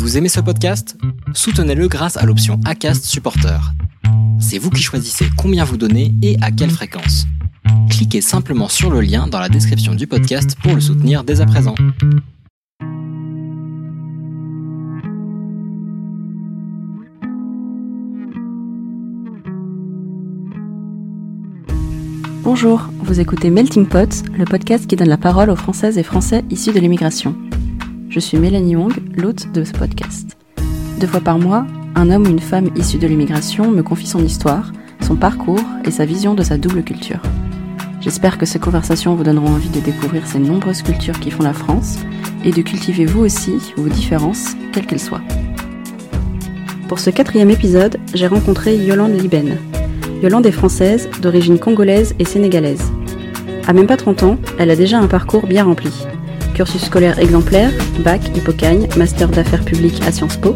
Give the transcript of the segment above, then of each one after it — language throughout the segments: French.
Vous aimez ce podcast? Soutenez-le grâce à l'option ACAST Supporter. C'est vous qui choisissez combien vous donnez et à quelle fréquence. Cliquez simplement sur le lien dans la description du podcast pour le soutenir dès à présent. Bonjour, vous écoutez Melting Pot, le podcast qui donne la parole aux Françaises et Français issus de l'immigration. Je suis Mélanie Wong, l'hôte de ce podcast. Deux fois par mois, un homme ou une femme issue de l'immigration me confie son histoire, son parcours et sa vision de sa double culture. J'espère que ces conversations vous donneront envie de découvrir ces nombreuses cultures qui font la France et de cultiver vous aussi vos différences, quelles qu'elles soient. Pour ce quatrième épisode, j'ai rencontré Yolande Liben. Yolande est française, d'origine congolaise et sénégalaise. À même pas 30 ans, elle a déjà un parcours bien rempli cursus scolaire exemplaire, bac, hypocagne, master d'affaires publiques à Sciences Po,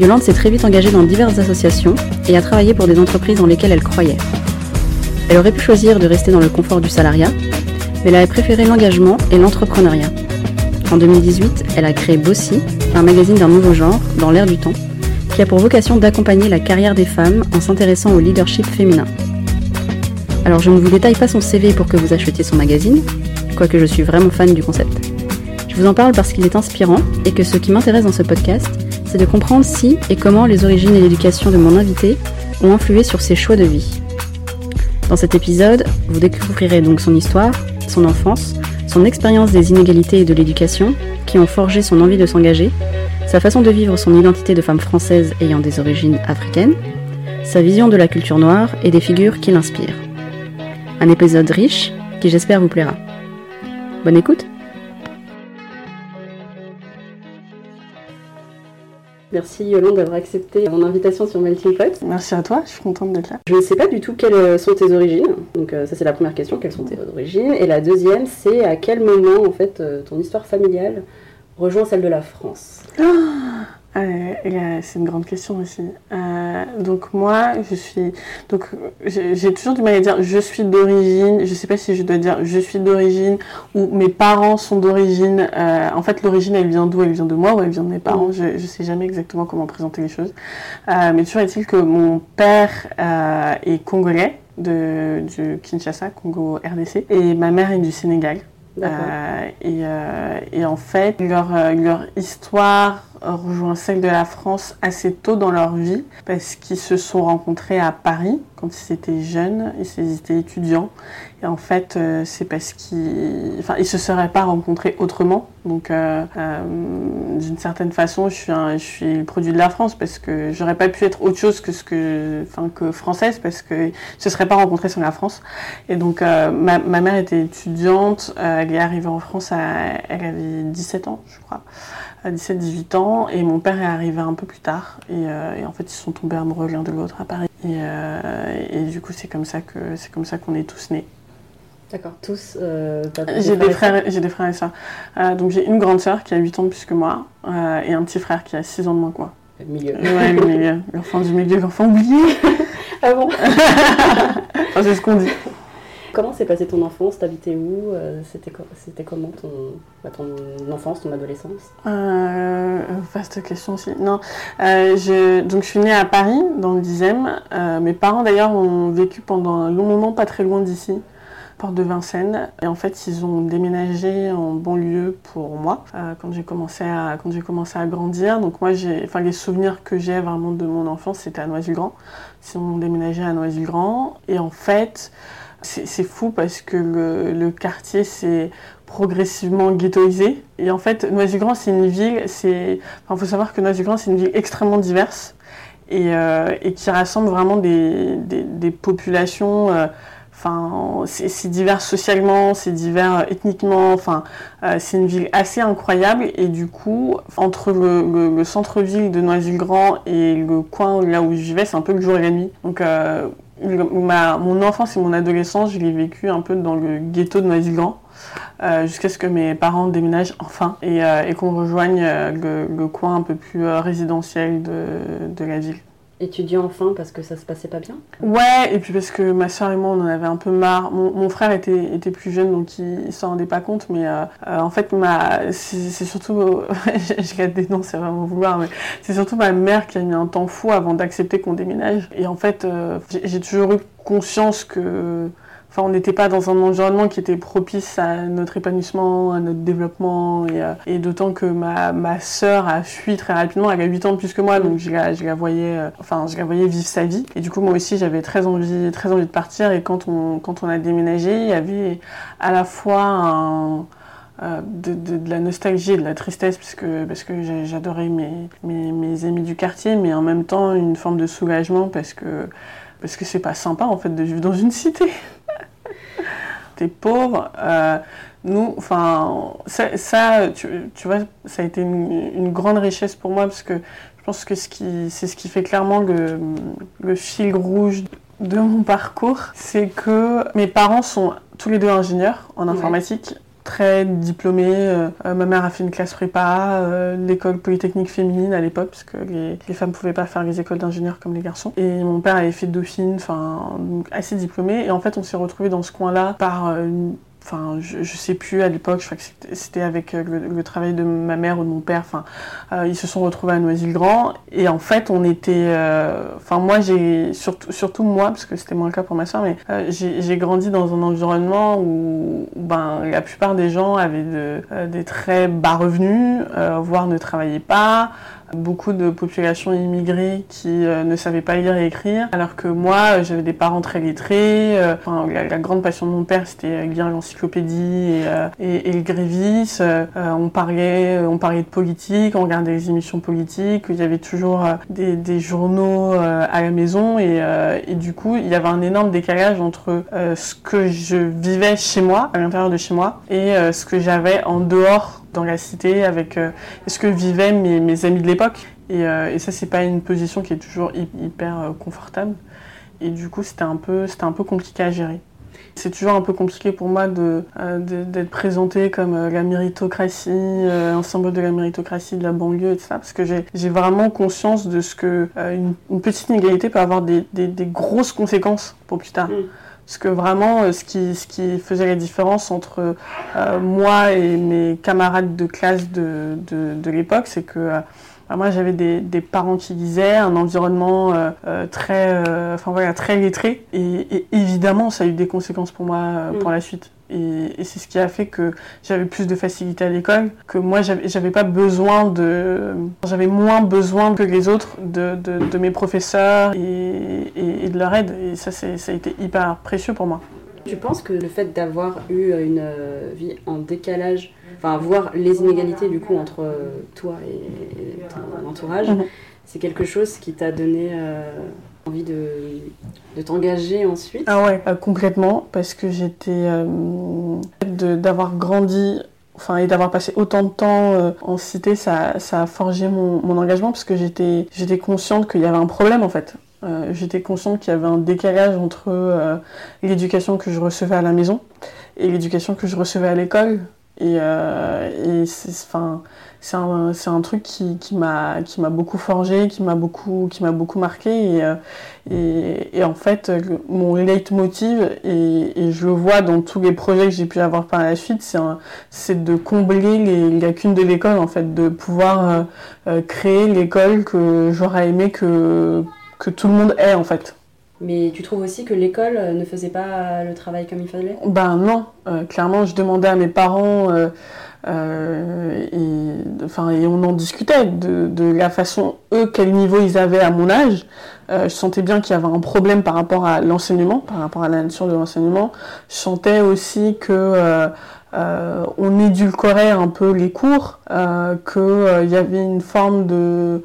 Yolande s'est très vite engagée dans diverses associations et a travaillé pour des entreprises dans lesquelles elle croyait. Elle aurait pu choisir de rester dans le confort du salariat, mais elle a préféré l'engagement et l'entrepreneuriat. En 2018, elle a créé Bossy, un magazine d'un nouveau genre, dans l'air du temps, qui a pour vocation d'accompagner la carrière des femmes en s'intéressant au leadership féminin. Alors je ne vous détaille pas son CV pour que vous achetiez son magazine, quoique je suis vraiment fan du concept. Je vous en parle parce qu'il est inspirant et que ce qui m'intéresse dans ce podcast, c'est de comprendre si et comment les origines et l'éducation de mon invité ont influé sur ses choix de vie. Dans cet épisode, vous découvrirez donc son histoire, son enfance, son expérience des inégalités et de l'éducation qui ont forgé son envie de s'engager, sa façon de vivre son identité de femme française ayant des origines africaines, sa vision de la culture noire et des figures qui l'inspirent. Un épisode riche qui j'espère vous plaira. Bonne écoute Merci Yolande d'avoir accepté mon invitation sur Melting Pot. Merci à toi, je suis contente d'être là. Je ne sais pas du tout quelles sont tes origines. Donc euh, ça c'est la première question, quelles sont tes origines Et la deuxième, c'est à quel moment en fait euh, ton histoire familiale rejoint celle de la France? Ah euh, c'est une grande question aussi. Euh, donc moi, je suis, donc j'ai toujours du mal à dire je suis d'origine. Je sais pas si je dois dire je suis d'origine ou mes parents sont d'origine. Euh, en fait, l'origine, elle vient d'où? Elle vient de moi ou elle vient de mes parents? Mm. Je, je sais jamais exactement comment présenter les choses. mais toujours est-il que mon père est congolais de du Kinshasa, Congo RDC, et ma mère est du Sénégal. et, et, en fait, leur, leur histoire rejoint celle de la France assez tôt dans leur vie parce qu'ils se sont rencontrés à Paris quand ils étaient jeunes, ils étaient étudiants. Et en fait, euh, c'est parce qu'ils enfin, ils se seraient pas rencontrés autrement. Donc, euh, euh, d'une certaine façon, je suis, un, je suis le produit de la France parce que j'aurais pas pu être autre chose que ce que, enfin, que française parce que se seraient pas rencontrés sans la France. Et donc, ma, ma, mère était étudiante, elle est arrivée en France, à, elle avait 17 ans, je crois à 17-18 ans et mon père est arrivé un peu plus tard et, euh, et en fait ils sont tombés amoureux l'un de l'autre à Paris et, euh, et, du coup c'est comme ça que c'est comme ça qu'on est tous nés. D'accord, tous. Euh, j'ai des frères, j'ai des frères et sœurs. donc j'ai une grande sœur qui a 8 ans de plus que moi et un petit frère qui a 6 ans de moins que moi. Le milieu. Ouais, le milieu. L'enfant du milieu, l'enfant oublié. ah bon C'est ce qu'on dit. Comment s'est passée ton enfance? T'habitais où? Euh, C'était comment ton, bah, ton enfance, ton adolescence? Euh, Vaste question aussi. Non, euh, je, donc je suis née à Paris, dans le 10e. mes parents d'ailleurs ont vécu pendant un long moment pas très loin d'ici porte de Vincennes. Et en fait, ils ont déménagé en banlieue pour moi quand j'ai commencé à quand j'ai commencé à grandir. Donc moi, j'ai, enfin les souvenirs que j'ai vraiment de mon enfance, c'était à Noisy-le-Grand. Ils ont déménagé à Noisy-le-Grand. Et en fait, c'est fou parce que le, quartier s'est progressivement ghettoisé. Et en fait, Noisy-Grand, c'est une ville, c'est, enfin, faut savoir que Noisy-Grand, c'est une ville extrêmement diverse et, euh, qui rassemble vraiment des, populations. Euh, enfin, c'est divers socialement, c'est divers ethniquement. Enfin, euh, c'est une ville assez incroyable. Et du coup, entre le, le, centre-ville de Noisy-le-Grand et le coin là où je vivais, c'est un peu le jour et la nuit. Donc mon enfance et mon adolescence, je l'ai vécu un peu dans le ghetto de Noisy-le-Grand. Euh, jusqu'à ce que mes parents déménagent enfin et, euh, qu'on rejoigne euh, le, coin un peu plus résidentiel de, la ville. Étudiant enfin parce que ça se passait pas bien Ouais, et puis parce que ma soeur et moi, on en avait un peu marre. Mon, frère était, était plus jeune, donc il, il s'en rendait pas compte, mais euh, euh, en fait, ma, c'est surtout, je garde des noms, c'est vraiment vouloir, mais c'est surtout ma mère qui a mis un temps fou avant d'accepter qu'on déménage. Et en fait, euh, j'ai toujours eu conscience que Enfin, on n'était pas dans un environnement qui était propice à notre épanouissement, à notre développement, et, euh, d'autant que ma, ma sœur a fui très rapidement, elle a 8 ans de plus que moi, donc je la, je la voyais, euh, enfin, je la voyais vivre sa vie. Et du coup, moi aussi, j'avais très envie, très envie de partir, et quand on, quand on a déménagé, il y avait à la fois euh, de, de, de, la nostalgie et de la tristesse parce que, parce que j'adorais mes, mes, mes, amis du quartier, mais en même temps une forme de soulagement parce que parce que c'est pas sympa en fait de vivre dans une cité. T'es pauvre. Euh, nous, enfin, ça, ça tu, tu, vois, ça a été une, une, grande richesse pour moi parce que je pense que c'est ce qui fait clairement le, le fil rouge de mon parcours, c'est que mes parents sont tous les deux ingénieurs en informatique très diplômée. Euh, ma mère a fait une classe prépa, euh, l'école polytechnique féminine à l'époque, parce que les, femmes ne pouvaient pas faire les écoles d'ingénieurs comme les garçons. Et mon père avait fait Dauphine, enfin assez diplômé. Et en fait, on s'est retrouvés dans ce coin-là par euh, une enfin je, je, sais plus à l'époque, je crois que c'était avec euh, le, travail de ma mère ou de mon père, enfin euh, ils se sont retrouvés à Noisy-le-Grand et en fait on était, euh, enfin moi j'ai, surtout, surtout moi, parce que c'était moins le cas pour ma soeur, mais j'ai grandi dans un environnement où, ben, la plupart des gens avaient de, des très bas revenus, voire ne travaillaient pas, beaucoup de populations immigrées qui euh, ne savaient pas lire et écrire, alors que moi, j'avais des parents très lettrés. Euh, la, grande passion de mon père, c'était lire l'encyclopédie et, euh, le Grévis. on parlait, on parlait de politique, on regardait les émissions politiques. Il y avait toujours des, journaux à la maison et, du coup, il y avait un énorme décalage entre ce que je vivais chez moi, à l'intérieur de chez moi, et ce que j'avais en dehors dans la cité avec euh, ce que vivaient mes, amis de l'époque. Et, euh, et, ça, c'est pas une position qui est toujours hyper euh, confortable. Et du coup, c'était un peu, un peu compliqué à gérer. C'est toujours un peu compliqué pour moi de, d'être présenté comme la méritocratie, un symbole de la méritocratie de la banlieue et tout ça, parce que j'ai, vraiment conscience de ce que une, petite inégalité peut avoir des, des, grosses conséquences pour plus tard. Mmh. Parce que vraiment, ce qui, ce qui faisait la différence entre euh, moi et mes camarades de classe de, de, de l'époque, c'est que euh, moi j'avais des, des, parents qui lisaient, un environnement euh, très, enfin voilà, très lettré, et, et, évidemment ça a eu des conséquences pour moi pour mm. la suite. Et, et c'est ce qui a fait que j'avais plus de facilité à l'école, que moi j'avais pas besoin de, j'avais moins besoin que les autres de, de, de mes professeurs et, et, de leur aide. Et ça, ça a été hyper précieux pour moi. Tu penses que le fait d'avoir eu une vie en décalage, enfin voir les inégalités du coup entre toi et ton entourage, mmh. c'est quelque chose qui t'a donné euh, envie de, de t'engager ensuite? Ah ouais, euh, complètement, parce que j'étais... Euh, d'avoir grandi enfin et d'avoir passé autant de temps euh, en cité ça, ça a forgé mon, mon engagement parce que j'étais j'étais consciente qu'il y avait un problème en fait euh, j'étais consciente qu'il y avait un décalage entre euh, l'éducation que je recevais à la maison et l'éducation que je recevais à l'école et, et c'est un, un truc qui, qui m'a beaucoup forgé, qui m'a beaucoup, qui beaucoup marqué. Et, et, et, en fait, mon leitmotiv, et, et je le vois dans tous les projets que j'ai pu avoir par la suite, c'est de combler les lacunes de l'école, en fait, de pouvoir euh, créer l'école que j'aurais aimé que, que tout le monde ait, en fait. Mais tu trouves aussi que l'école ne faisait pas le travail comme il fallait? Ben non, euh, clairement, je demandais à mes parents... Euh, euh, et, et on en discutait de, de, la façon, eux, quel niveau ils avaient à mon âge. Je sentais bien qu'il y avait un problème par rapport à l'enseignement, par rapport à la nature de l'enseignement. Je sentais aussi que on édulcorait un peu les cours, euh, qu'il euh, y avait une forme de...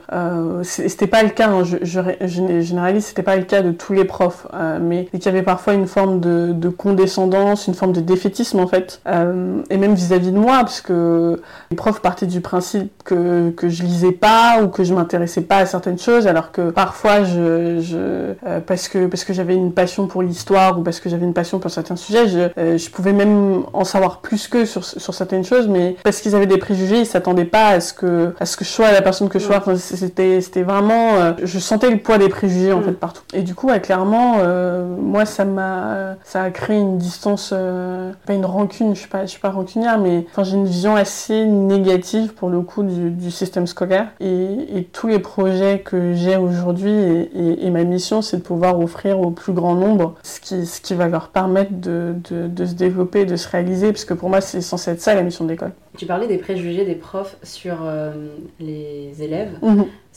C'était pas le cas, hein, je, je, je généralise, c'était pas le cas de tous les profs, mais qu'il y avait parfois une forme de, de, condescendance, une forme de défaitisme en fait, euh, et même vis-à-vis -vis de moi, parce que les profs partaient du principe que, que je lisais pas ou que je m'intéressais pas à certaines choses, alors que parfois je... je parce que, parce que j'avais une passion pour l'histoire ou parce que j'avais une passion pour certains sujets, je, je pouvais même en savoir plus qu'eux sur, sur certaines choses, mais parce qu'ils avaient des préjugés, ils s'attendaient pas à ce que à ce que je sois la personne que je sois. Enfin, c'était c'était vraiment, euh, je sentais le poids des préjugés en Mm. fait partout. Et du coup, ouais, clairement, euh, moi ça m'a ça a créé une distance, euh, pas une rancune, je suis pas je suis pas rancunière, mais enfin j'ai une vision assez négative pour le coup du, du système scolaire et, et tous les projets que j'ai aujourd'hui et, et- et ma mission c'est de pouvoir offrir au plus grand nombre ce qui, ce qui va leur permettre de, de, de se développer, de se réaliser, parce que pour moi c'est censé être ça la mission de l'école. Tu parlais des préjugés des profs sur euh, les élèves.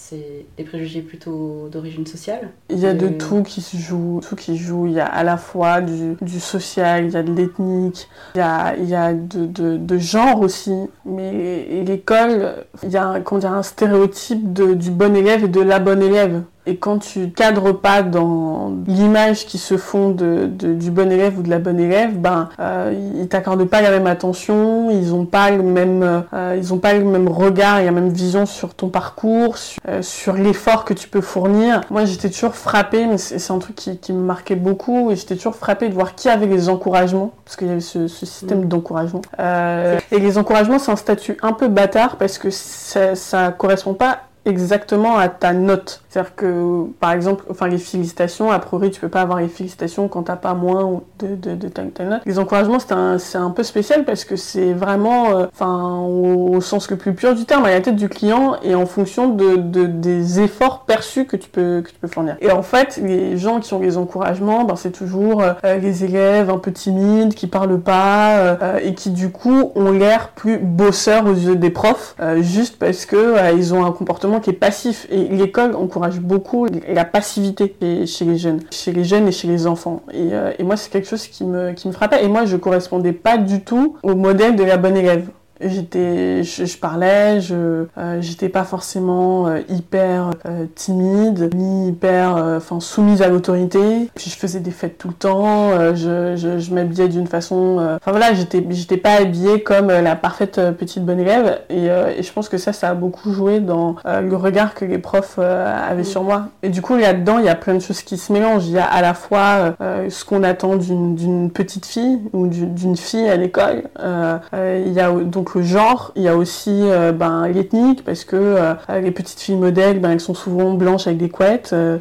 C'est des préjugés plutôt d'origine sociale. Il y a de Euh, tout qui se joue, tout qui joue. Il y a à la fois du, du social, il y a de l'ethnique, il y a, il y a de, de, de genre aussi. Mais l'école, il y a un, comment dire, un stéréotype de, du bon élève et de la bonne élève. Et quand tu cadres pas dans l'image qui se font de, de- du bon élève ou de la bonne élève, ben euh, ils t'accordent pas la même attention, ils ont pas le même, euh, ils ont pas le même regard et la même vision sur ton parcours, sur, euh, sur l'effort que tu peux fournir. Moi, j'étais toujours frappée, mais c'est un truc qui, qui me marquait beaucoup, et j'étais toujours frappée de voir qui avait les encouragements, parce qu'il y avait ce, ce système Mm. d'encouragement. Euh, et les encouragements, c'est un statut un peu bâtard parce que ça, ça correspond pas exactement à ta note. C'est-à-dire que, par exemple, enfin, les félicitations, a priori, tu peux pas avoir les félicitations quand t'as pas moins de, de, de telle, telle note. Les encouragements, c'est un, c'est un peu spécial parce que c'est vraiment, euh, enfin, au, au sens le plus pur du terme, à la tête du client et en fonction de, de- des efforts perçus que tu peux, que tu peux fournir. Et en fait, les gens qui ont les encouragements, ben, c'est toujours euh, les élèves un peu timides, qui parlent pas, euh, et qui du coup ont l'air plus bosseurs aux yeux des profs, euh, juste parce que euh, ils ont un comportement qui est passif. Et l'école encourage beaucoup la passivité chez- les jeunes, chez les jeunes et chez les enfants. Et, euh, moi, c'est quelque chose qui me, qui me frappait. Et moi, je correspondais pas du tout au modèle de la bonne élève. J'étais, je, je parlais, je, euh, j'étais pas forcément euh, hyper euh, timide, ni hyper, euh, enfin, soumise à l'autorité. Puis je faisais des fêtes tout le temps, euh, je, je, je m'habillais d'une façon, euh, enfin voilà, j'étais, j'étais pas habillée comme la parfaite petite bonne élève. Et, et je pense que ça, ça a beaucoup joué dans le regard que les profs avaient sur moi. Et du coup, là-dedans, il y a plein de choses qui se mélangent. Il y a à la fois ce qu'on attend d'une, petite fille ou d'une, fille à l'école. Il y a donc genre, il y a aussi euh, ben, l'ethnique, parce que euh, les petites filles modèles, ben, elles sont souvent blanches avec des couettes. euh,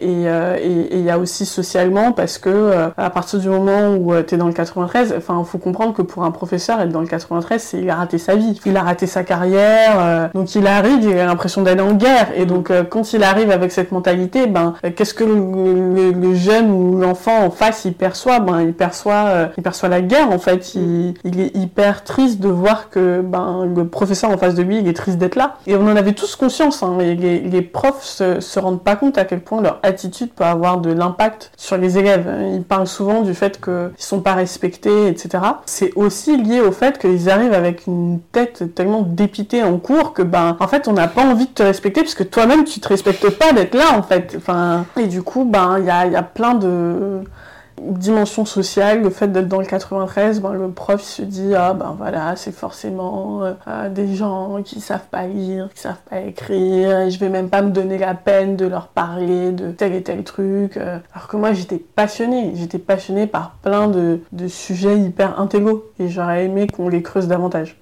et, et, il y a aussi socialement, parce que à partir du moment où tu es dans le 93, enfin, faut comprendre que pour un professeur, être dans le 93, c'est il a raté sa vie. Il a raté sa carrière, donc il arrive, il a l'impression d'aller en guerre. Et donc, quand il arrive avec cette mentalité, ben, qu'est-ce que le, le- le jeune ou l'enfant en face, il perçoit? Ben, il perçoit, il perçoit la guerre, en fait. Il, il est hyper triste de voir que ben, le professeur en face de lui, il est triste d'être là. Et on en avait tous conscience. Hein, les, les profs se, se rendent pas compte à quel point leur attitude peut avoir de l'impact sur les élèves. Ils parlent souvent du fait qu'ils sont pas respectés, etc. C'est aussi lié au fait qu'ils arrivent avec une tête tellement dépitée en cours que ben en fait on n'a pas envie de te respecter parce que toi-même tu te respectes pas d'être là en fait. Enfin et du coup ben il y a, y a plein de dimension sociale, le fait d'être dans le 93, ben, le prof se dit ah ben voilà c'est forcément euh, euh, des gens qui savent pas lire, qui savent pas écrire, et je vais même pas me donner la peine de leur parler de tel et tel truc. euh. alors que moi j'étais passionnée, j'étais passionnée par plein de, de sujets hyper intégraux et j'aurais aimé qu'on les creuse davantage.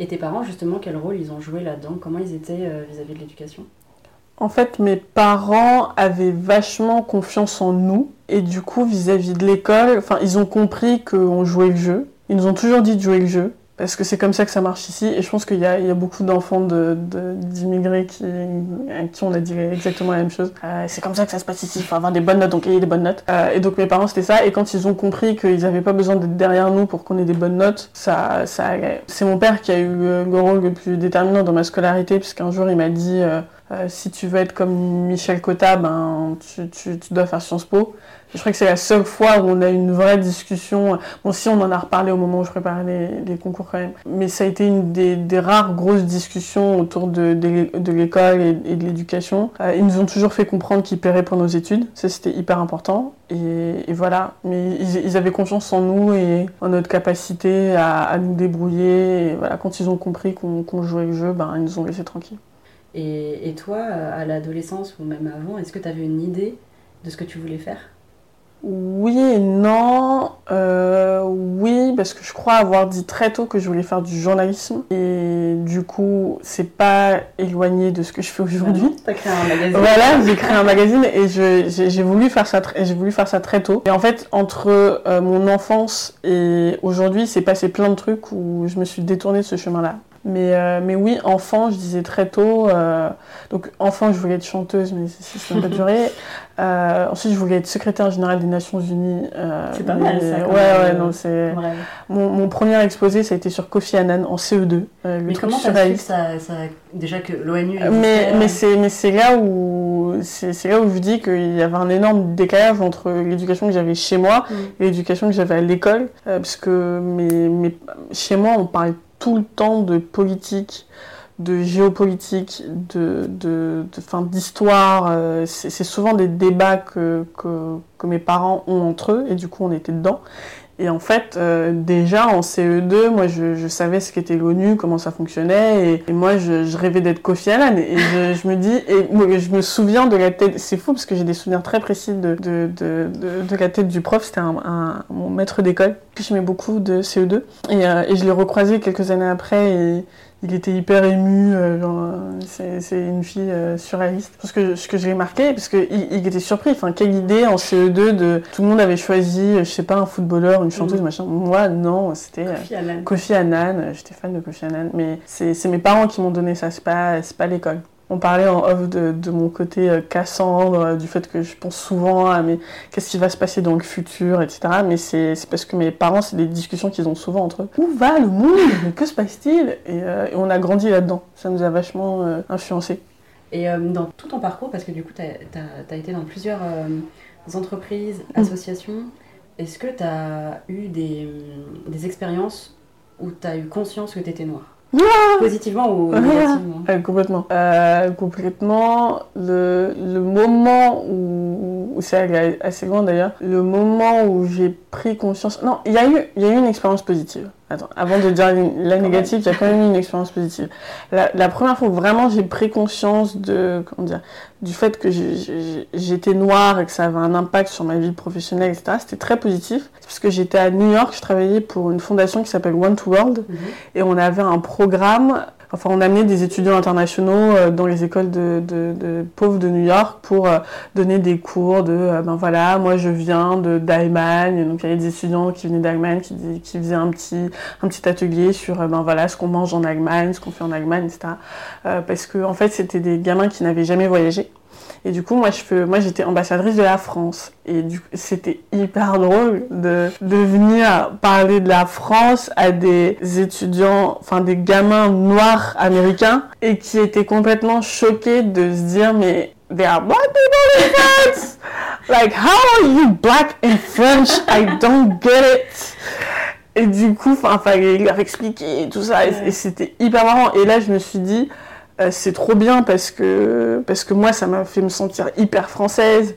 Et tes parents, justement, quel rôle ils ont joué là-dedans? Comment ils étaient vis-à-vis de l'éducation? En fait, mes parents avaient vachement confiance en nous. Et du coup, vis-à-vis de l'école, enfin, ils ont compris qu'on jouait le jeu. Ils nous ont toujours dit de jouer le jeu. Parce que c'est comme ça que ça marche ici. Et je pense qu'il y a, il y a beaucoup d'enfants de- de- d'immigrés qui, à qui on a dit exactement la même chose. Euh, c'est comme ça que ça se passe ici. Il faut avoir des bonnes notes, donc il y a des bonnes notes. Euh, et donc mes parents, c'était ça. Et quand ils ont compris qu'ils n'avaient pas besoin d'être derrière nous pour qu'on ait des bonnes notes, ça, ça. C'est mon père qui a eu le rôle le plus déterminant dans ma scolarité, puisqu'un jour il m'a dit euh, euh, si tu veux être comme Michel Cotta, ben, tu, tu, tu dois faire Sciences Po. Je crois que c'est la seule fois où on a eu une vraie discussion. Bon, si on en a reparlé au moment où je préparais les, les concours quand même. Mais ça a été une des, des rares grosses discussions autour de, de, de l'école et, de l'éducation. Euh, ils nous ont toujours fait comprendre qu'ils paieraient pour nos études. Ça, c'était hyper important. Et, et voilà. Mais ils, ils avaient confiance en nous et en notre capacité à, à nous débrouiller. Et voilà, quand ils ont compris qu'on qu'on jouait le jeu, ben, ils nous ont laissés tranquilles. Et, et toi, euh, à l'adolescence ou même avant, est-ce que tu avais une idée de ce que tu voulais faire? Oui et non. Euh, oui, parce que je crois avoir dit très tôt que je voulais faire du journalisme. Et du coup, c'est pas éloigné de ce que je fais aujourd'hui. T'as créé un magazine. Voilà, j'ai créé un magazine et j'ai voulu faire ça, voulu faire ça très tôt. Et en fait, entre euh, mon enfance et aujourd'hui, c'est passé plein de trucs où je me suis détournée de ce chemin-là. Mais, euh, mais oui, enfant, je disais très tôt. euh, donc, enfant, je voulais être chanteuse, mais ça ça n'a pas duré. Euh, ensuite, je voulais être secrétaire générale des Nations Unies. euh, C'est pas mais- mal, ça, quand Ouais, même. ouais, non, c'est. Mon, mon premier exposé, ça a été sur Kofi Annan en CE2. euh, le Mais comment surréaliste. ça, ça, déjà que l'ONU Mais, mais c'est là où c'est là où je dis qu'il y avait un énorme décalage entre l'éducation que j'avais chez moi Mm. et l'éducation que j'avais à l'école parce que mes, mes- chez moi on parlait tout le temps de politique de géopolitique de d'histoire euh, c'est souvent des débats que que mes parents ont entre eux et du coup on était dedans et en fait, euh, déjà en CE2, moi je, je savais ce qu'était l'ONU, comment ça fonctionnait, et, et moi je, je rêvais d'être Kofi Annan. Et je, je me dis, et moi, je me souviens de la tête, c'est fou parce que j'ai des souvenirs très précis de, de, de, de, la tête du prof, c'était un, un- mon maître d'école, que j'aimais beaucoup de CE2. Et, euh, et je l'ai recroisé quelques années après, et il était hyper ému, euh, genre, c'est une fille euh, surréaliste. Parce que ce que j'ai remarqué, parce qu'il il était surpris, enfin, quelle idée en CE2 de tout le monde avait choisi, euh, je sais pas, un footballeur, une chanteuse, Mhm. machin. Moi, non, c'était euh, Kofi Annan. J'étais fan de Kofi Annan, mais c'est c'est mes parents qui m'ont donné ça, c'est pas, c'est pas l'école. On parlait en off de, de mon côté euh, Cassandre, euh, du fait que je pense souvent à mais qu'est-ce qui va se passer dans le futur, etc. Mais c'est parce que mes parents, c'est des discussions qu'ils ont souvent entre eux. Où va le monde? Mais Que se passe-t-il? Et, euh, et on a grandi là-dedans. Ça nous a vachement influencé. Et dans tout ton parcours, parce que du coup, tu as, été dans plusieurs entreprises, Mm. associations, est-ce que tu as eu des, des expériences où tu as eu conscience que tu étais noire? Positivement ou Ah. négativement Euh, complètement. Euh, complètement. Le, le moment où, où c'est assez loin d'ailleurs, le moment où j'ai pris conscience. Non, il y, a eu- il y a eu une expérience positive. Attends, avant de dire la négative, il y a quand même eu une expérience positive. La, la première fois où vraiment j'ai pris conscience de, comment dire, du fait que j'étais noire et que ça avait un impact sur ma vie professionnelle, etc., c'était très positif. C'est parce que j'étais à New York, je travaillais pour une fondation qui s'appelle One to World Mhm. et on avait un programme, enfin on amenait des étudiants internationaux euh, dans les écoles de, de- de pauvres de New York pour euh, donner des cours de, euh, ben voilà, moi je viens de- d'Allemagne, donc il y avait des étudiants qui venaient d'Allemagne qui, qui faisaient un petit, un petit atelier sur, euh, ben voilà, ce qu'on mange en Allemagne, ce qu'on fait en Allemagne, etc. Euh, parce que en fait c'était des gamins qui n'avaient jamais voyagé. Et du coup, moi, je fais, moi, j'étais ambassadrice de la France. Et du c'était hyper drôle de, venir parler de la France à des étudiants, enfin, des gamins noirs américains et qui étaient complètement choqués de se dire, mais there are black people in France! Like, how are you black in French? I don't get it! Et du coup, enfin, fallait leur expliquer et tout ça. Et, et c'était hyper marrant. Et là, je me suis dit, euh, c'est trop bien parce que, parce que moi, ça m'a fait me sentir hyper française.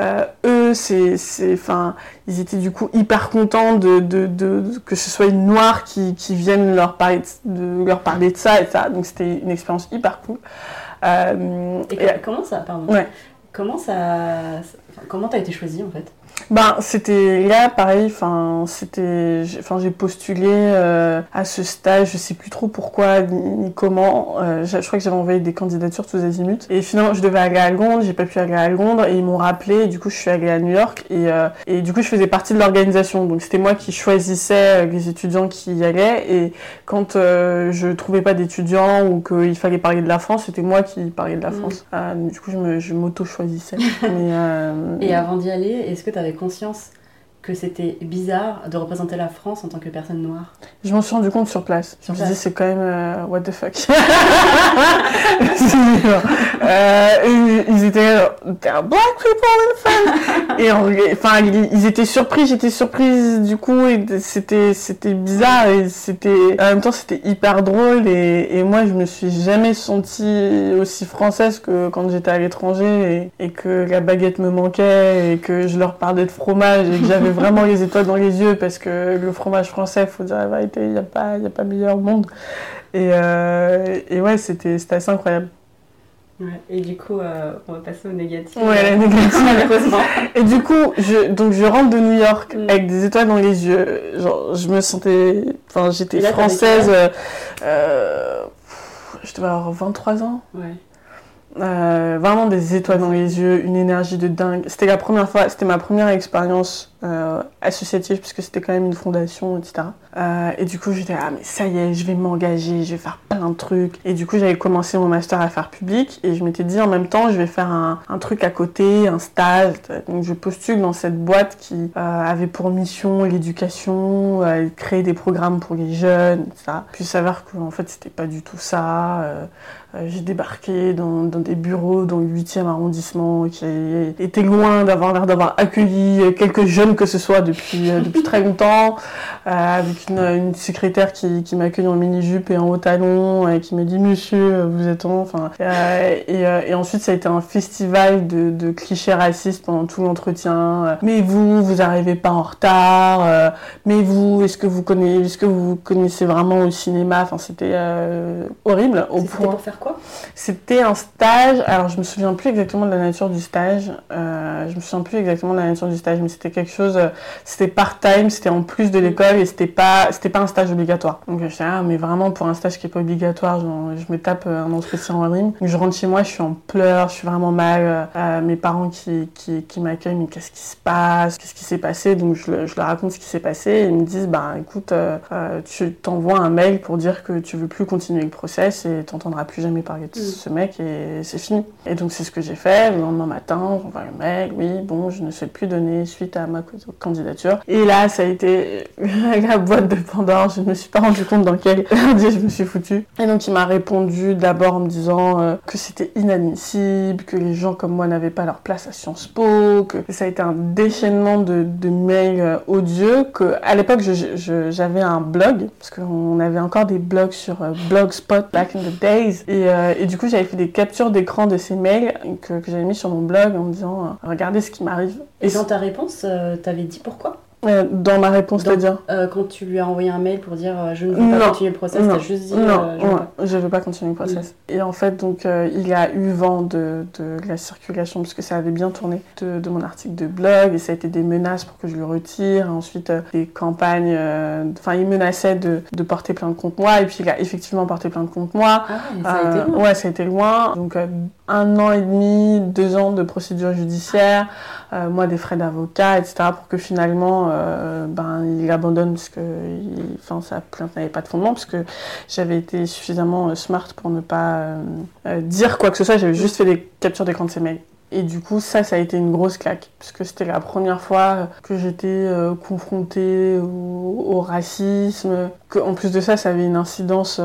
Euh, eux, c'est, enfin, ils étaient du coup hyper contents de, de, de, de- que ce soit une noire qui, qui vienne leur parler de, leur parler de ça et ça. Donc c'était une expérience hyper cool. Euh, Et et- co- comment ça, pardon Ouais. Comment ça, comment t'as été choisie en fait? Ben, c'était là, pareil, enfin, c'était, enfin, j'ai postulé euh, à ce stage, je sais plus trop pourquoi ni, comment. euh, je je crois que j'avais envoyé des candidatures tous azimuts. Et finalement, je devais aller à Londres, j'ai pas pu aller à Londres et ils m'ont rappelé. Et du coup, je suis allée à New York et, euh, et du coup, je faisais partie de l'organisation. Donc, c'était moi qui choisissais les étudiants qui y allaient. Et quand je trouvais pas d'étudiants ou qu'il fallait parler de la France, c'était moi qui parlais de la Mhm. France. Euh, du coup, je m'auto-choisissais. Et avant d'y aller, est-ce que avais conscience que c'était bizarre de représenter la France en tant que personne noire Je m'en suis rendu compte sur place. Je me suis dit, c'est quand même euh, what the fuck. euh, ils, ils étaient there are black people in France. et enfin, ils, ils étaient surpris, j'étais surprise du coup, et c'était, c'était bizarre et c'était, en même temps, c'était hyper drôle et, et moi, je me suis jamais sentie aussi française que quand j'étais à l'étranger et, et que la baguette me manquait et que je leur parlais de fromage et que j'avais vraiment les étoiles dans les yeux parce que le fromage français, faut dire la vérité, il n'y a pas, y a pas meilleur au monde. Et, euh, et ouais, c'était, assez incroyable. Et du coup, euh, on va passer au négatif. Ouais, la négative. et du coup, je, donc je rentre de New York mm. avec des étoiles dans les yeux. Genre, je me sentais. Enfin, j'étais française. Euh, euh, je devais avoir 23 ans. Ouais. Euh, vraiment des étoiles dans les yeux, une énergie de dingue. C'était la première fois, c'était ma première expérience euh, associative puisque c'était quand même une fondation, etc. Euh, et du coup, j'étais ah mais ça y est, je vais m'engager, je vais faire plein de trucs. Et du coup, j'avais commencé mon master à faire public et je m'étais dit en même temps, je vais faire un, un, truc à côté, un stage. Donc je postule dans cette boîte qui euh, avait pour mission l'éducation, euh, créer des programmes pour les jeunes, etc. Puis s'avère qu'en fait, c'était pas du tout ça. j'ai débarqué dans, dans, des bureaux dans le 8e arrondissement qui était loin d'avoir l'air d'avoir accueilli quelques jeunes que ce soit depuis, euh, depuis très longtemps, euh, avec une, secrétaire qui, qui m'accueille en mini-jupe et en haut talon, et qui me dit Monsieur, vous êtes en. Enfin, euh, et, et, ensuite, ça a été un festival de, de clichés racistes pendant tout l'entretien. mais vous, vous n'arrivez pas en retard. mais vous, est-ce que vous connaissez, est-ce que vous connaissez vraiment au cinéma? Enfin, c'était horrible. Au C'était pour faire quoi? C'était un stage. Alors, je me souviens plus exactement de la nature du stage. Je me souviens plus exactement de la nature du stage, mais c'était quelque chose, euh, c'était part-time, c'était en plus de l'école et c'était pas, c'était pas un stage obligatoire. Donc je me ah, mais vraiment pour un stage qui est pas obligatoire, je me tape euh, un entretien en rime. Je rentre chez moi, je suis en pleurs, je suis vraiment mal. Euh, mes parents qui, qui, qui m'accueillent, mais qu'est-ce qui se passe? Qu'est-ce qui s'est passé? Donc je, je, leur raconte ce qui s'est passé et ils me disent, bah écoute, tu t'envoies un mail pour dire que tu veux plus continuer le process et t'entendras plus jamais parler de mm. ce mec et c'est fini. Et donc c'est ce que j'ai fait. Le lendemain matin, j'envoie le mail, oui, bon, je ne souhaite plus donner suite à ma candidature. Et là, ça a été la boîte de Pandore. Je ne me suis pas rendu compte dans quel je me suis foutue. Et donc, il m'a répondu d'abord en me disant euh, que c'était inadmissible, que les gens comme moi n'avaient pas leur place à Sciences Po, que ça a été un déchaînement de, mails euh, odieux, que à l'époque, j'avais un blog, parce qu'on avait encore des blogs sur euh, Blogspot back in the days. Et, et du coup, j'avais fait des captures d'écran de ces mails que, que j'avais mis sur mon blog en me disant regardez ce qui m'arrive. Et dans ta réponse, t'avais dit pourquoi? Euh, dans ma réponse, c'est-à-dire euh, Quand tu lui as envoyé un mail pour dire euh, je ne veux pas continuer le process, t'as juste dit non, je ne veux pas continuer le process. Et en fait, donc, il a eu vent de, de, la circulation, parce que ça avait bien tourné, de, de, mon article de blog, et ça a été des menaces pour que je le retire, ensuite des campagnes, enfin, il menaçait de, de, porter plainte contre moi, et puis il a effectivement porté plainte contre moi. Ah, ça a été loin. Ouais, ça a été loin. Donc, un an et demi, deux ans de procédure judiciaire, moi, des frais d'avocat, etc., pour que finalement, euh, ben, il abandonne parce que enfin, sa plainte n'avait pas de fondement, parce que j'avais été suffisamment euh, smart pour ne pas euh, dire quoi que ce soit, j'avais juste fait des captures d'écran de ses mails. Et du coup, ça, ça a été une grosse claque, puisque c'était la première fois que j'étais confrontée au, racisme. Que, en plus de ça, ça avait une incidence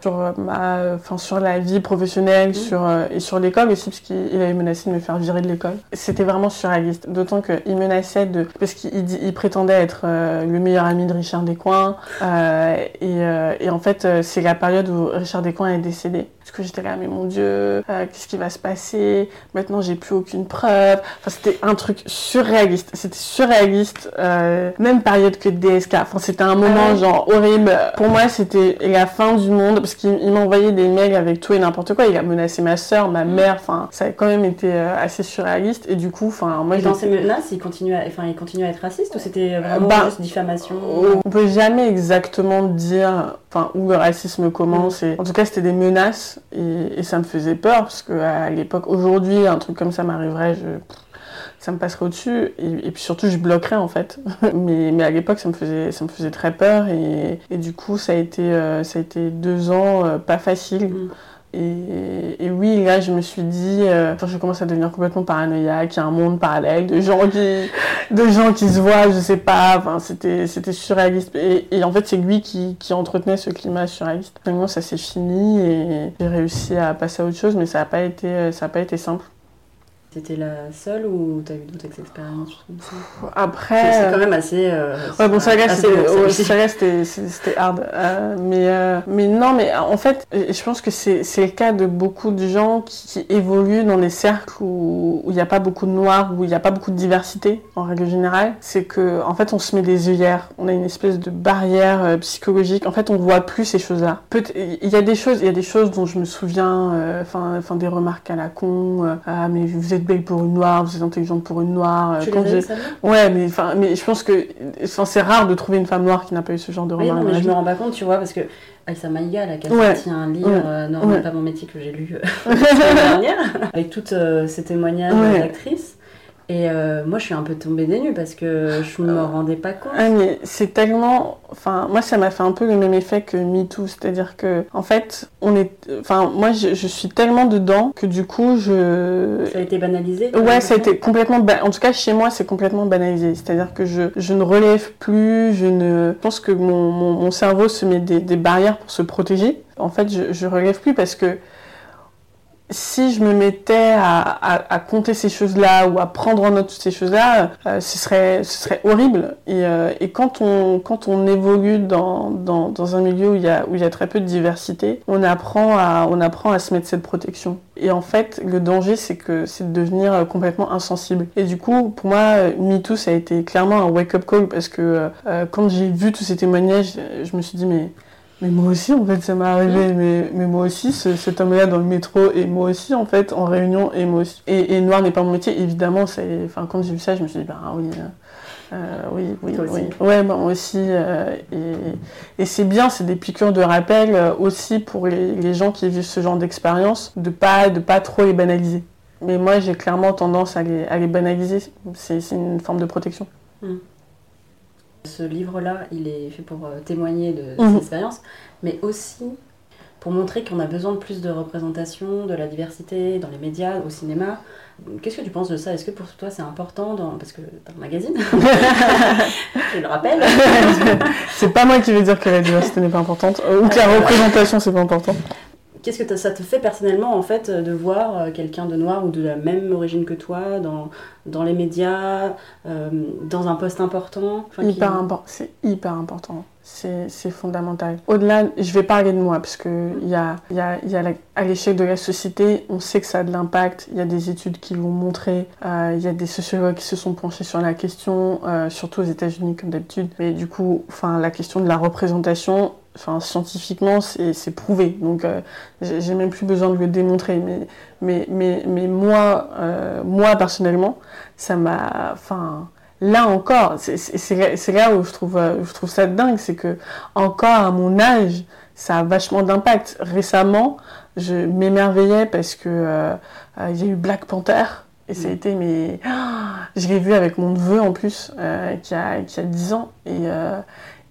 sur ma, enfin, sur la vie professionnelle, mmh. sur et sur l'école aussi, parce qu'il avait menacé de me faire virer de l'école. C'était vraiment surréaliste, d'autant qu'il menaçait de, parce qu'il il prétendait être le meilleur ami de Richard Descoings, et, et, en fait, c'est la période où Richard Descoings est décédé. Parce que j'étais là, mais mon Dieu, qu'est-ce qui va se passer? Maintenant, j'ai plus aucune preuve. Enfin, c'était un truc surréaliste. C'était surréaliste. Euh, même période que DSK. Enfin, c'était un moment ah genre horrible. Pour moi, c'était la fin du monde parce qu'il m'a envoyé des mails avec tout et n'importe quoi. Il a menacé ma soeur, ma mère. Enfin, ça a quand même été euh, assez surréaliste. Et du coup, enfin, moi. Et dans ces menaces, il continue à, enfin, il continue à être raciste ou c'était vraiment bah, juste diffamation On peut jamais exactement dire, enfin, où le racisme commence. Mm. Et, en tout cas, c'était des menaces et, ça me faisait peur parce qu'à l'époque, aujourd'hui, un truc comme ça m'arriverait, je, ça me passerait au-dessus et, puis surtout je bloquerais en fait. mais, mais à l'époque, ça, me faisait, ça me faisait très peur et, et du coup, ça a été, euh, ça a été deux ans euh, pas faciles. Mm. Et, oui, là, je me suis dit, euh, je commence à devenir complètement paranoïaque, il y a un monde parallèle de gens qui, de gens qui se voient, je sais pas, enfin, c'était, c'était surréaliste. Et, en fait, c'est lui qui, qui, entretenait ce climat surréaliste. Finalement, ça s'est fini et j'ai réussi à passer à autre chose, mais ça n'a pas été, ça a pas été simple. T'étais la seule ou t'as eu d'autres expériences Après. C'est quand même assez. Euh, ouais, bon, ça c'était c'était hard. Euh, mais, euh, mais non, mais en fait, je pense que c'est le cas de beaucoup de gens qui, évoluent dans des cercles où il n'y a pas beaucoup de noirs, où il n'y a pas beaucoup de diversité en règle générale. C'est que, en fait, on se met des œillères. On a une espèce de barrière psychologique. En fait, on voit plus ces choses-là. Il y a des choses, il y a des choses dont je me souviens, enfin, des remarques à la con. ah, mais vous êtes belle pour une noire, vous êtes intelligente pour une noire. Euh, tu quand les ouais, mais enfin, mais je pense que c'est rare de trouver une femme noire qui n'a pas eu ce genre de remarques. Oui, mais je me rends pas compte, tu vois, parce que Aïssa Maïga, elle a sorti un livre, euh, non, pas mon métier que j'ai lu euh, l'année dernière, avec tous ces témoignages d'actrices. Et euh, moi, je suis un peu tombée des nues parce que je me rendais pas compte. Ah, mais c'est tellement. Enfin, moi, ça m'a fait un peu le même effet que MeToo. C'est-à-dire que, en fait, on est. Enfin, moi, je, suis tellement dedans que du coup, je. Ça a été banalisé Ouais, ça a été complètement. En tout cas, chez moi, c'est complètement banalisé. C'est-à-dire que je, je, ne relève plus, je ne. Je pense que mon, mon, cerveau se met des, des, barrières pour se protéger. En fait, je, je relève plus parce que si je me mettais à, compter ces choses-là ou à prendre en note toutes ces choses-là, euh, ce, serait, ce serait horrible. Et, euh, et, quand, on, quand on évolue dans, dans, dans, un milieu où il, y a, où il y a très peu de diversité, on apprend, à, on apprend à se mettre cette protection. Et en fait, le danger, c'est que c'est de devenir euh, complètement insensible. Et du coup, pour moi, MeToo, ça a été clairement un wake-up call parce que quand j'ai vu tous ces témoignages, je me suis dit, mais mais moi aussi, en fait, ça m'est arrivé. Mais, mais moi aussi, ce, cet homme-là dans le métro, et moi aussi, en fait, en réunion, et moi aussi. Et, noir n'est pas mon métier, évidemment. Enfin, quand j'ai vu ça, je me suis dit, bah oui. Euh, euh oui, oui, oui. Ouais, bah, moi aussi. Euh, et, et c'est bien, c'est des piqûres de rappel euh, aussi pour les, les, gens qui vivent ce genre d'expérience, de pas, de pas trop les banaliser. Mais moi, j'ai clairement tendance à les, à les banaliser. C'est une forme de protection. Mmh. Ce livre-là, il est fait pour euh, témoigner de, de mhm. expériences, mais aussi pour montrer qu'on a besoin de plus de représentation, de la diversité dans les médias, au cinéma. Qu'est-ce que tu penses de ça? Est-ce que pour toi c'est important dans... Parce que dans le magazine, je le rappelle. c'est pas moi qui vais dire que la diversité n'est pas importante, ou que la représentation c'est pas important. Qu'est-ce que ça te fait personnellement en fait de voir euh, quelqu'un de noir ou de la même origine que toi dans, dans les médias, euh, dans un poste important? Hyper c'est hyper important. C'est fondamental. Au-delà, je vais parler de moi, parce qu'il y a, y a, y a l'échelle de la société, on sait que ça a de l'impact. Il y a des études qui l'ont montré. Euh, il y a des sociologues qui se sont penchés sur la question, surtout aux États-Unis comme d'habitude. Mais du coup, la question de la représentation, Enfin, scientifiquement, c'est prouvé. Donc, euh, j'ai même plus besoin de le démontrer. Mais, mais, mais, mais moi, euh, moi, personnellement, ça m'a. Enfin, là encore, c'est là où je trouve, euh, je trouve ça dingue. C'est que, encore à mon âge, ça a vachement d'impact. Récemment, je m'émerveillais parce que il y a eu Black Panther. Et ça a mm. été, mais. je l'ai vu avec mon neveu en plus, qui, a, qui a 10 ans. Et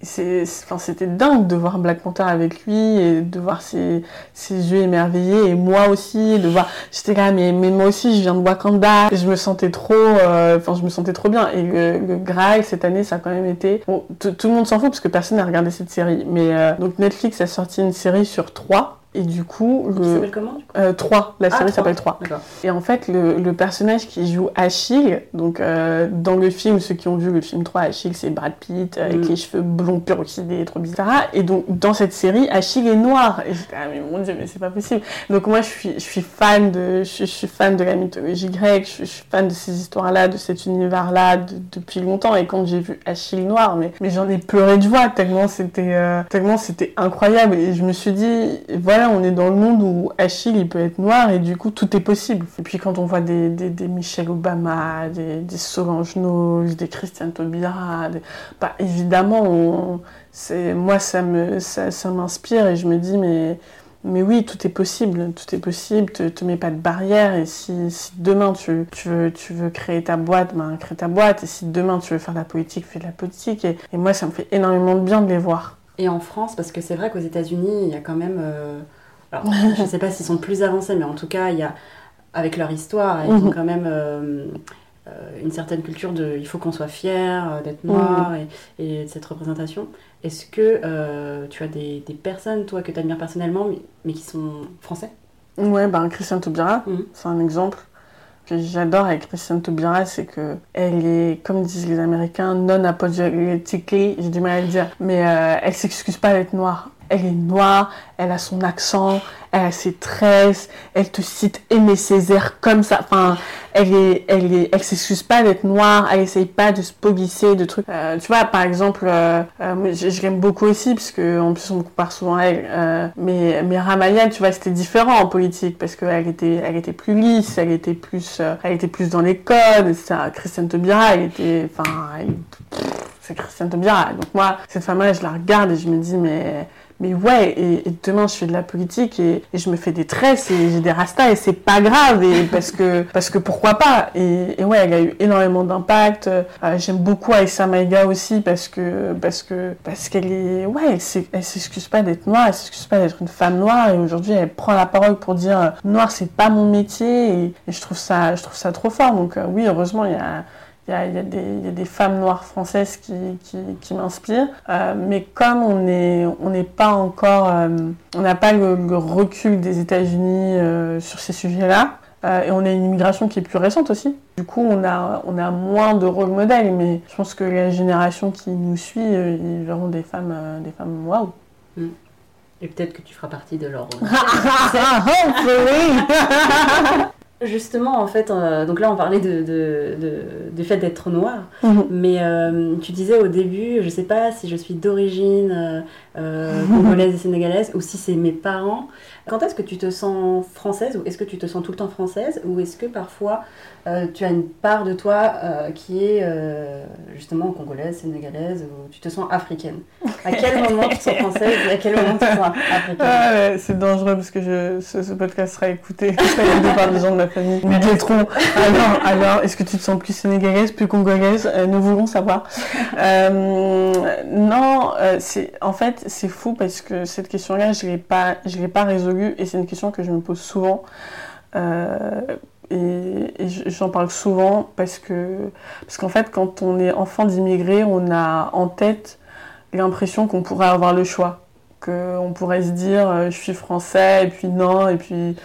c'était dingue de voir Black Panther avec lui et de voir ses, ses yeux émerveillés et moi aussi de voir j'étais là mais, mais moi aussi je viens de Wakanda. Et je me sentais trop euh, enfin je me sentais trop bien. Et le, le, cette année ça a quand même été bon, tout le monde s'en fout parce que personne n'a regardé cette série. Mais euh, donc Netflix a sorti une série sur trois et du coup, le... s'appelle comment 3, euh, la ah, série s'appelle 3. Et en fait, le, le, personnage qui joue Achille, donc euh, dans le film, ceux qui ont vu le film 3, Achille, c'est Brad Pitt, euh, avec mm. les cheveux blonds peroxydés, trop bizarre. Et donc, dans cette série, Achille est noir. Et j'étais, ah mais mon dieu, mais c'est pas possible. Donc moi, je suis, je suis fan de, je, suis fan de la mythologie grecque, je, suis fan de ces histoires-là, de cet univers-là depuis longtemps. Et quand j'ai vu Achille noir, mais, mais j'en ai pleuré de joie tellement c'était, tellement c'était incroyable. Et je me suis dit, voilà, on est dans le monde où Achille, il peut être noir et du coup, tout est possible. Et puis quand on voit des, des, Michelle Obama, des, des Solange Knowles, des Christiane Taubira, bah, évidemment, moi, ça me ça, ça m'inspire et je me dis, mais, mais oui, tout est possible, tout est possible, te, te mets pas de barrière et si, demain tu, tu, veux, tu veux créer ta boîte, ben crée ta boîte et si demain tu veux faire de la politique, fais de la politique et, moi ça me fait énormément de bien de les voir. Et en France, parce que c'est vrai qu'aux États-Unis, il y a quand même euh, je ne sais pas s'ils sont plus avancés, mais en tout cas, il y a, avec leur histoire, ils ont mhm. quand même euh, euh, une certaine culture de il faut qu'on soit fier d'être noir mhm. et, de cette représentation. Est-ce que tu as des, personnes, toi, que tu admires personnellement, mais, qui sont français? Ouais, ben Christian Taubira, mhm. c'est un exemple. Que j'adore avec Christiane Taubira, c'est que elle est, comme disent les Américains, non apologetically, j'ai du mal à le dire, mais euh, elle s'excuse pas d'être noire. Elle est noire, elle a son accent, elle a ses tresses, elle te cite Aimé Césaire comme ça. Enfin, elle est, elle est, elle s'excuse pas d'être noire, elle essaye pas de se polisser, de trucs. Euh, tu vois, par exemple, euh, euh, je, l'aime beaucoup aussi parce que en plus on me compare souvent à elle. mais mais Ramayane, tu vois, c'était différent en politique parce qu'elle était, elle était plus lisse, elle était plus, elle était plus dans les codes. Ça, Christiane Taubira, elle était, enfin, c'est Christiane Taubira. Donc moi, cette femme-là, je la regarde et je me dis mais mais ouais, et, demain je fais de la politique et, je me fais des tresses et j'ai des rastas et c'est pas grave et parce que parce que pourquoi pas et, ouais, elle a eu énormément d'impact. Euh, j'aime beaucoup Aïssa Maïga aussi parce que parce que parce qu'elle est ouais, elle s'excuse pas d'être noire, elle s'excuse pas d'être une femme noire et aujourd'hui elle prend la parole pour dire noir c'est pas mon métier et, je trouve ça je trouve ça trop fort donc euh, oui heureusement il y a il y, a, il, y a des, il y, a, des, femmes noires françaises qui, qui, qui m'inspirent. Euh, mais comme on n'est on n'est pas encore, euh, on n'a pas le, le, recul des États-Unis euh, sur ces sujets-là, et on a une immigration qui est plus récente aussi. Du coup, on a, on a moins de rôle modèles, mais je pense que la génération qui nous suit, ils verront des femmes, des femmes waouh. Mm. Et peut-être que tu feras partie de leur. Justement, en fait, euh, donc là on parlait de, de, de du fait d'être noir, Mhm. mais euh, tu disais au début, je sais pas si je suis d'origine euh, congolaise et sénégalaise ou si c'est mes parents. Quand est-ce que tu te sens française ou est-ce que tu te sens tout le temps française ou est-ce que parfois euh, tu as une part de toi euh, qui est euh, justement congolaise, sénégalaise ou tu te sens africaine? À quel moment tu te sens française et à quel moment tu te sens africaine? Ah ouais, c'est dangereux parce que je, ce, ce podcast sera écouté par, des gens de ma famille. Ils me guetteront. Alors, alors est-ce que tu te sens plus sénégalaise, plus congolaise? Nous voulons savoir. Non, c'est en fait c'est fou parce que cette question-là, je l'ai pas, je l'ai pas résolue et c'est une question que je me pose souvent. Euh, et, j'en parle souvent parce que parce qu'en fait, quand on est enfant d'immigrés, on a en tête l'impression qu'on pourrait avoir le choix, qu'on pourrait se dire euh, je suis français et puis non et puis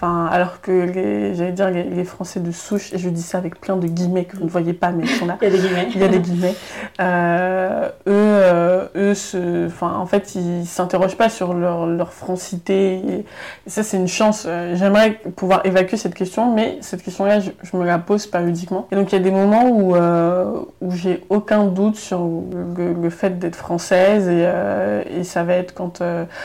enfin alors que les j'allais dire les, les Français de souche et je dis ça avec plein de guillemets que vous ne voyez pas mais ils sont là Il y a des guillemets. il y a des guillemets. Euh, eux, euh, eux se, enfin, en fait, ils s'interrogent pas sur leur, leur francité. Et, ça, c'est une chance. Euh, J'aimerais pouvoir évacuer cette question, mais cette question-là, je, je me la pose périodiquement. Et donc, il y a des moments où, euh, où j'ai aucun doute sur le, le fait d'être française. Et, et ça va être quand,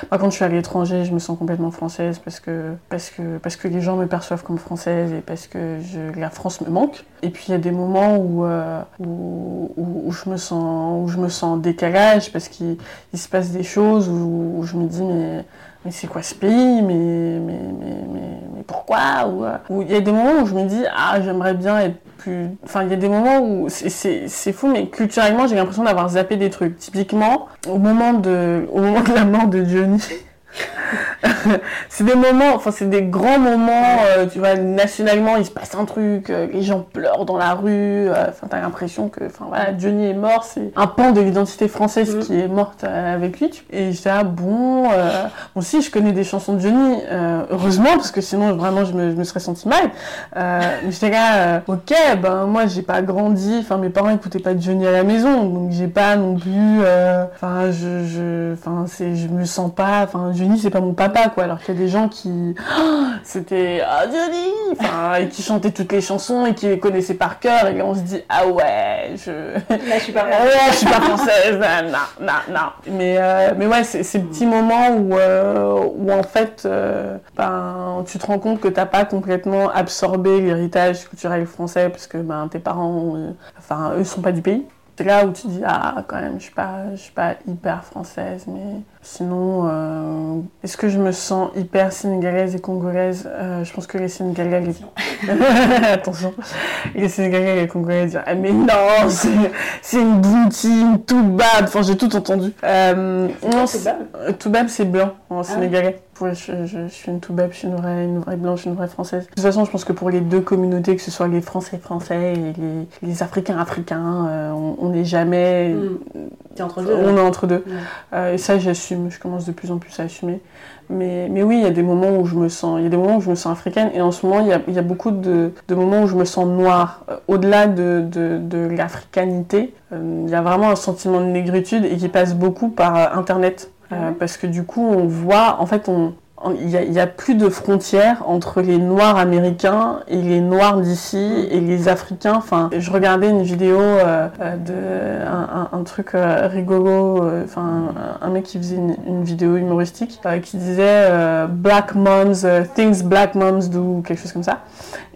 quand je suis à l'étranger, je me sens complètement française parce que, parce que, parce que les gens me perçoivent comme française et parce que la France me manque. Et puis, il y a des moments où, euh, où, où, je me sens, où je me sens en décalage parce qu'il il se passe des choses où, je me dis mais, mais c'est quoi ce pays? Mais, mais, mais, mais, pourquoi? Ou, euh, il y a des moments où je me dis ah j'aimerais bien être plus enfin il y a des moments où c'est fou mais culturellement j'ai l'impression d'avoir zappé des trucs. Typiquement au moment de au moment de la mort de Johnny c'est des moments, enfin c'est des grands moments, euh, tu vois, nationalement il se passe un truc, euh, les gens pleurent dans la rue, euh, enfin t'as l'impression que, enfin voilà, Johnny est mort, c'est un pan de l'identité française Mhm. qui est morte avec lui. Et j'étais ah bon, bon si je connais des chansons de Johnny, heureusement parce que sinon vraiment je me, je me serais senti mal. Mais j'étais là, ok, ben moi j'ai pas grandi, enfin mes parents écoutaient pas de Johnny à la maison, donc j'ai pas non plus, enfin je, je, enfin c'est, je me sens pas, enfin Johnny c'est pas mon papa quoi, alors qu'il y a des gens qui, Ah, c'était ah Johnny, enfin et qui chantaient toutes les chansons et qui les connaissaient par cœur et là on se dit ah ouais je, Là, je suis pas ah ouais, je suis pas française, non, non, non. Mais, euh, mais ouais, c'est ces petits moments où, euh, où en fait, euh, ben, tu te rends compte que t'as pas complètement absorbé l'héritage culturel français parce que ben, tes parents, enfin, eux sont pas du pays. C'est là où tu dis, ah, quand même, je suis pas, je suis pas hyper française, mais sinon, euh, est-ce que je me sens hyper sénégalaise et congolaise? Euh, Je pense que les Sénégalais, les... attention, les Sénégalais et les Congolais disent, ah, mais non, c'est une boutique, une toubab, enfin, j'ai tout entendu. Euh, non, Toubab? euh, Toubab, c'est blanc en Ah sénégalais. Ouais, je, je- je suis une toubab, je suis une vraie, une vraie blanche, une vraie française. De toute façon, je pense que pour les deux communautés, que ce soit les Français français et les, les Africains africains, on n'est jamais... Mm. T'es entre deux. On est entre deux. Ouais. Et ça, j'assume. Je commence de plus en plus à assumer. Mais, mais oui, il y a des moments où je me sens, il y a des moments où je me sens africaine et en ce moment, il y a, il y a beaucoup de, de moments où je me sens noire. Euh, Au-delà de, de, de l'africanité, euh, il y a vraiment un sentiment de négritude et qui passe beaucoup par euh, Internet. Euh, parce que du coup, on voit, en fait, on- il n'y a, il y a plus de frontières entre les Noirs américains et les Noirs d'ici et les Africains. Enfin, je regardais une vidéo euh, euh, de un, un- un truc euh, rigolo, euh, enfin un, mec qui faisait une, une vidéo humoristique qui disait Black moms, things black moms do, quelque chose comme ça.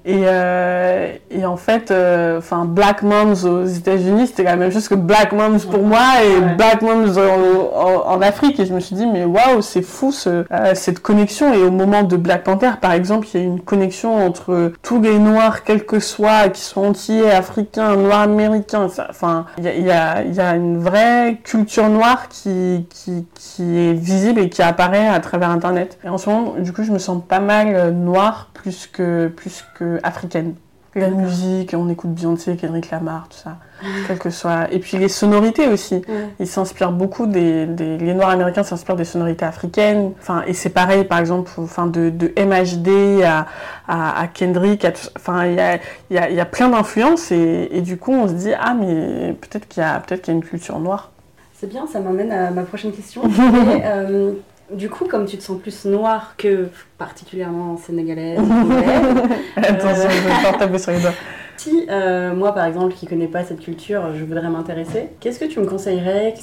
Et, euh, et en fait, euh, Black Moms aux États-Unis, c'était la même chose que Black Moms pour moi et Ouais. Black Moms en, en- en Afrique. Et je me suis dit, mais waouh, c'est fou ce, euh, cette connexion. Et au moment de Black Panther, par exemple, il y a une connexion entre tous les Noirs, quels que soient, qui sont entiers, africains, noirs américains. Enfin, il y a, il y, a, il y a une vraie culture noire qui, qui, qui est visible et qui apparaît à travers Internet. Et en ce moment, du coup, je me sens pas mal noire plus que, plus que africaine. La musique, on écoute Beyoncé, Kendrick Lamar, tout ça, quel que soit. Et puis les sonorités aussi. Ils s'inspirent beaucoup des, des- les Noirs américains s'inspirent des sonorités africaines. Enfin, et c'est pareil, par exemple, enfin de, de MHD à, à, à Kendrick. à tout ça. Enfin, il y a, y, a, il y a plein d'influences et, et du coup, on se dit ah mais peut-être qu'il y a peut-être qu'il y a une culture noire. C'est bien, ça m'emmène à ma prochaine question. Et, euh, du coup, comme tu te sens plus noire que particulièrement sénégalaise, Attention, je vais pas taper sur les doigts. si euh, moi par exemple qui connais pas cette culture, je voudrais m'intéresser, qu'est-ce que tu me conseillerais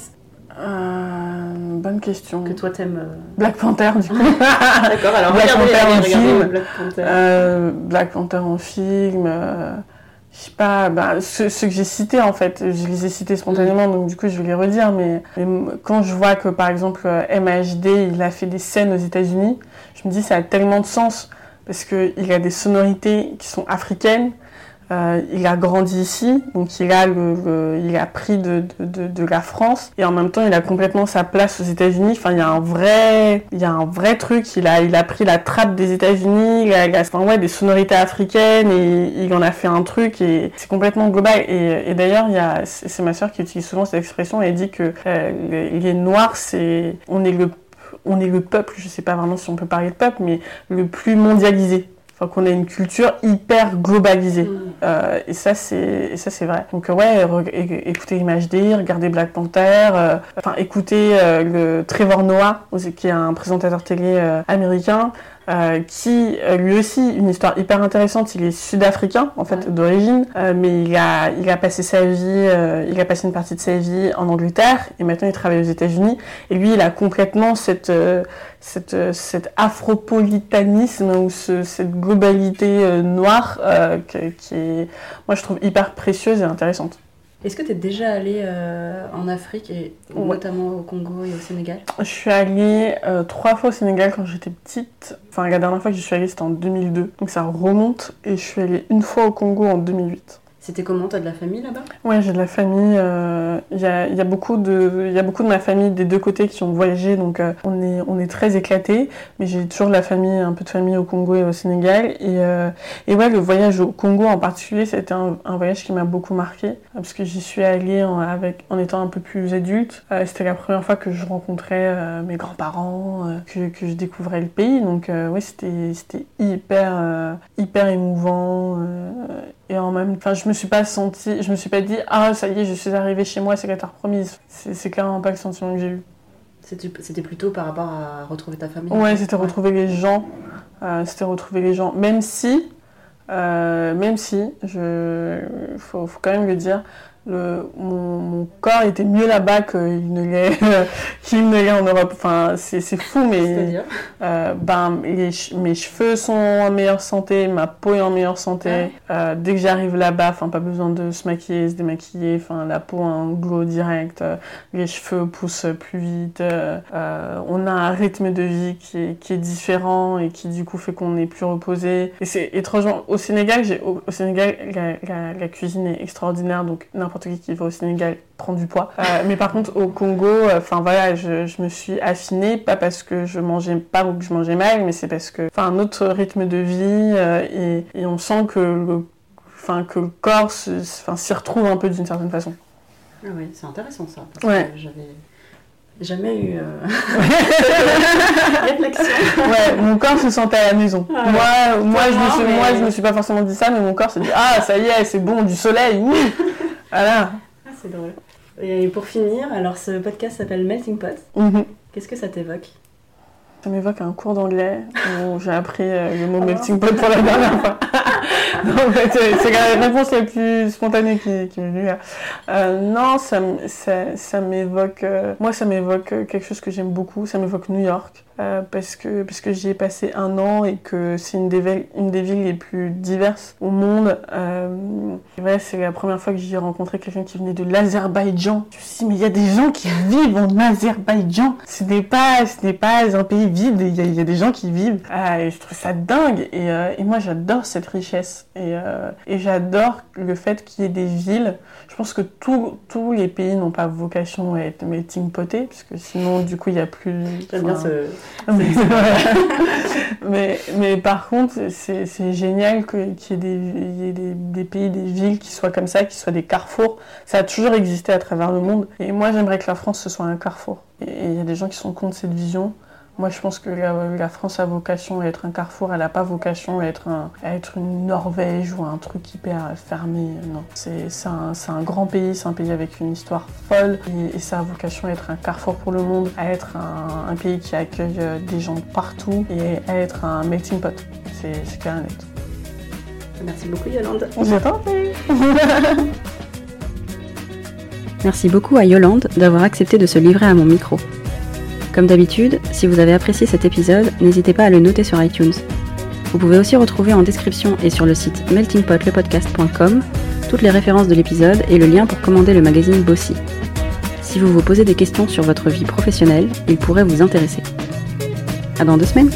Euh, bonne question. que toi t'aimes euh, Black Panther du coup. D'accord, alors Black regardez, Panther en film. Black Panther. Euh, Black Panther en film, euh, je sais pas, bah, ceux, ceux que j'ai cités en fait, je les ai cités spontanément donc du coup je vais les redire, mais, quand je vois que par exemple euh, MHD il a fait des scènes aux États-Unis, je me dis ça a tellement de sens parce qu'il a des sonorités qui sont africaines. Euh, il a grandi ici, donc il a, le, le- il a pris de, de, de, la France et en même temps il a complètement sa place aux États-Unis. Enfin, il y a un vrai, il y a un vrai truc. Il a, il a pris la trappe des États-Unis, il a, il a enfin, ouais, des sonorités africaines et il en a fait un truc et c'est complètement global. Et, et d'ailleurs, il y a, c'est ma sœur qui utilise souvent cette expression. Elle dit que euh, les, Noirs, c'est, on est le, on est le peuple. Je sais pas vraiment si on peut parler de peuple, mais le plus mondialisé. Enfin, qu'on a une culture hyper globalisée. Mm. Euh, et ça, c'est ça, c'est vrai. Donc, euh, ouais, écoutez MHD, regardez Black Panther, euh, enfin, écoutez le Trevor Noah, qui est un présentateur télé américain, euh, qui, lui aussi, une histoire hyper intéressante. Il est sud-africain, en fait, Ouais. d'origine, euh, mais il a, il a passé sa vie, euh, il a passé une partie de sa vie en Angleterre, et maintenant il travaille aux États-Unis. Et lui, il a complètement cette, cette, cet afropolitanisme ou ce- cette globalité noire euh, que- qui moi, je trouve hyper précieuse et intéressante. Est-ce que tu es déjà allé euh, en Afrique et Ouais. notamment au Congo et au Sénégal? Je suis allée euh, trois fois au Sénégal quand j'étais petite. Enfin, la dernière fois que je suis allée, c'était en 2002. Donc ça remonte. Et je suis allée une fois au Congo en 2008. C'était comment T'as de la famille là-bas? Ouais, j'ai de la famille. euh, Il y, a, beaucoup de- y a beaucoup de ma famille des deux côtés qui ont voyagé, donc euh, on, est, on est très éclatés. Mais j'ai toujours de la famille, un peu de famille au Congo et au Sénégal. Et, euh, et ouais, le voyage au Congo en particulier, c'était un, un voyage qui m'a beaucoup marqué. Parce que j'y suis allée en, avec, en étant un peu plus adulte. C'était la première fois que je rencontrais mes grands-parents, que, je découvrais le pays. Donc ouais, c'était hyper, hyper émouvant. et en même temps, je me suis pas sentie, je me suis pas dit, ah, ça y est, je suis arrivée chez moi, c'est terre promise. C'est clairement pas le sentiment que j'ai eu. C'était c'était plutôt par rapport à retrouver ta famille Ouais, c'était retrouver les gens. euh, c'était retrouver les gens. Même si, euh, même si, je, faut, faut quand même le dire, le, mon, mon corps était mieux là-bas qu'il ne l'est qu'il ne l'est en Europe. Enfin, c'est c'est fou, mais. Euh, ben, les mes cheveux sont en meilleure santé, ma peau est en meilleure santé. Euh, dès que j'arrive là-bas, enfin pas besoin de se maquiller, se démaquiller, enfin la peau a un glow direct, euh, les cheveux poussent plus vite. euh, on a un rythme de vie qui est, qui est différent et qui du coup fait qu'on est plus reposé. Et c'est étrangement au Sénégal, j'ai au, au Sénégal la, la- la cuisine est extraordinaire, donc n'importe qui qui va au Sénégal prend du poids. Euh, mais par contre au Congo, enfin voilà, je, je me suis affinée pas parce que je mangeais pas ou que je mangeais mal, mais c'est parce que, enfin, un autre rythme de vie euh, et, et on sent que le, enfin, que le corps s'y retrouve un peu d'une certaine façon. Ah oui, c'est intéressant ça. Parce Ouais. que j'avais Jamais eu euh... réflexion. Ouais, mon corps se sentait à la maison. Ah ouais. Moi, moi, je me moi, suis, mais- moi, je me suis pas forcément dit ça, mais mon corps s'est dit Ah, ça y est, c'est bon, du soleil, oui Voilà. Ah, c'est drôle. Et pour finir, alors ce podcast s'appelle Melting Pot. Mhm. Qu'est-ce que ça t'évoque? Ça m'évoque un cours d'anglais où j'ai appris euh, le mot Ah melting pot pour la dernière fois. c'est la réponse la plus spontanée qui, qui m'est venue là. Euh, non, ça, ça, m'évoque. euh, moi, ça m'évoque quelque chose que j'aime beaucoup. Ça m'évoque New York. euh, parce que, parce que j'y ai passé un an et que c'est une des, villes- une des villes les plus diverses au monde. C'est la première fois que j'y ai rencontré quelqu'un qui venait de l'Azerbaïdjan. Je me suis dit, mais il y a des gens qui vivent en Azerbaïdjan. Ce n'est pas, pas un pays vide, il y, a, des gens qui vivent. Ah, je trouve ça dingue. Et, et moi, j'adore cette richesse. Et, euh, et j'adore le fait qu'il y ait des villes. Je pense que tous tous les pays n'ont pas vocation à être melting potés, puisque sinon, du coup, il n'y a plus. J'aime bien enfin, ce. mais, par contre, c'est génial que- qu'il y ait, des, il y ait des, des pays, des villes qui soient comme ça, qui soient des carrefours. Ça a toujours existé à travers le monde. Et moi, j'aimerais que la France, ce soit un carrefour. Et il y a des gens qui sont contre cette vision. Moi, je pense que la, la France a vocation à être un carrefour. Elle n'a pas vocation à être, un, à être une Norvège ou un truc hyper fermé. Non. C'est un, grand pays, c'est un pays avec une histoire folle. Et, et ça a vocation à être un carrefour pour le monde, à être un, un pays qui accueille euh, des gens de partout et à être un melting pot. C'est clair et net. Merci beaucoup Yolande. J'attends. Merci beaucoup à Yolande d'avoir accepté de se livrer à mon micro. Comme d'habitude, si vous avez apprécié cet épisode, n'hésitez pas à le noter sur iTunes. Vous pouvez aussi retrouver en description et sur le site meltingpotlepodcast.com toutes les références de l'épisode et le lien pour commander le magazine Bossy. Si vous vous posez des questions sur votre vie professionnelle, il pourrait vous intéresser. À dans deux semaines!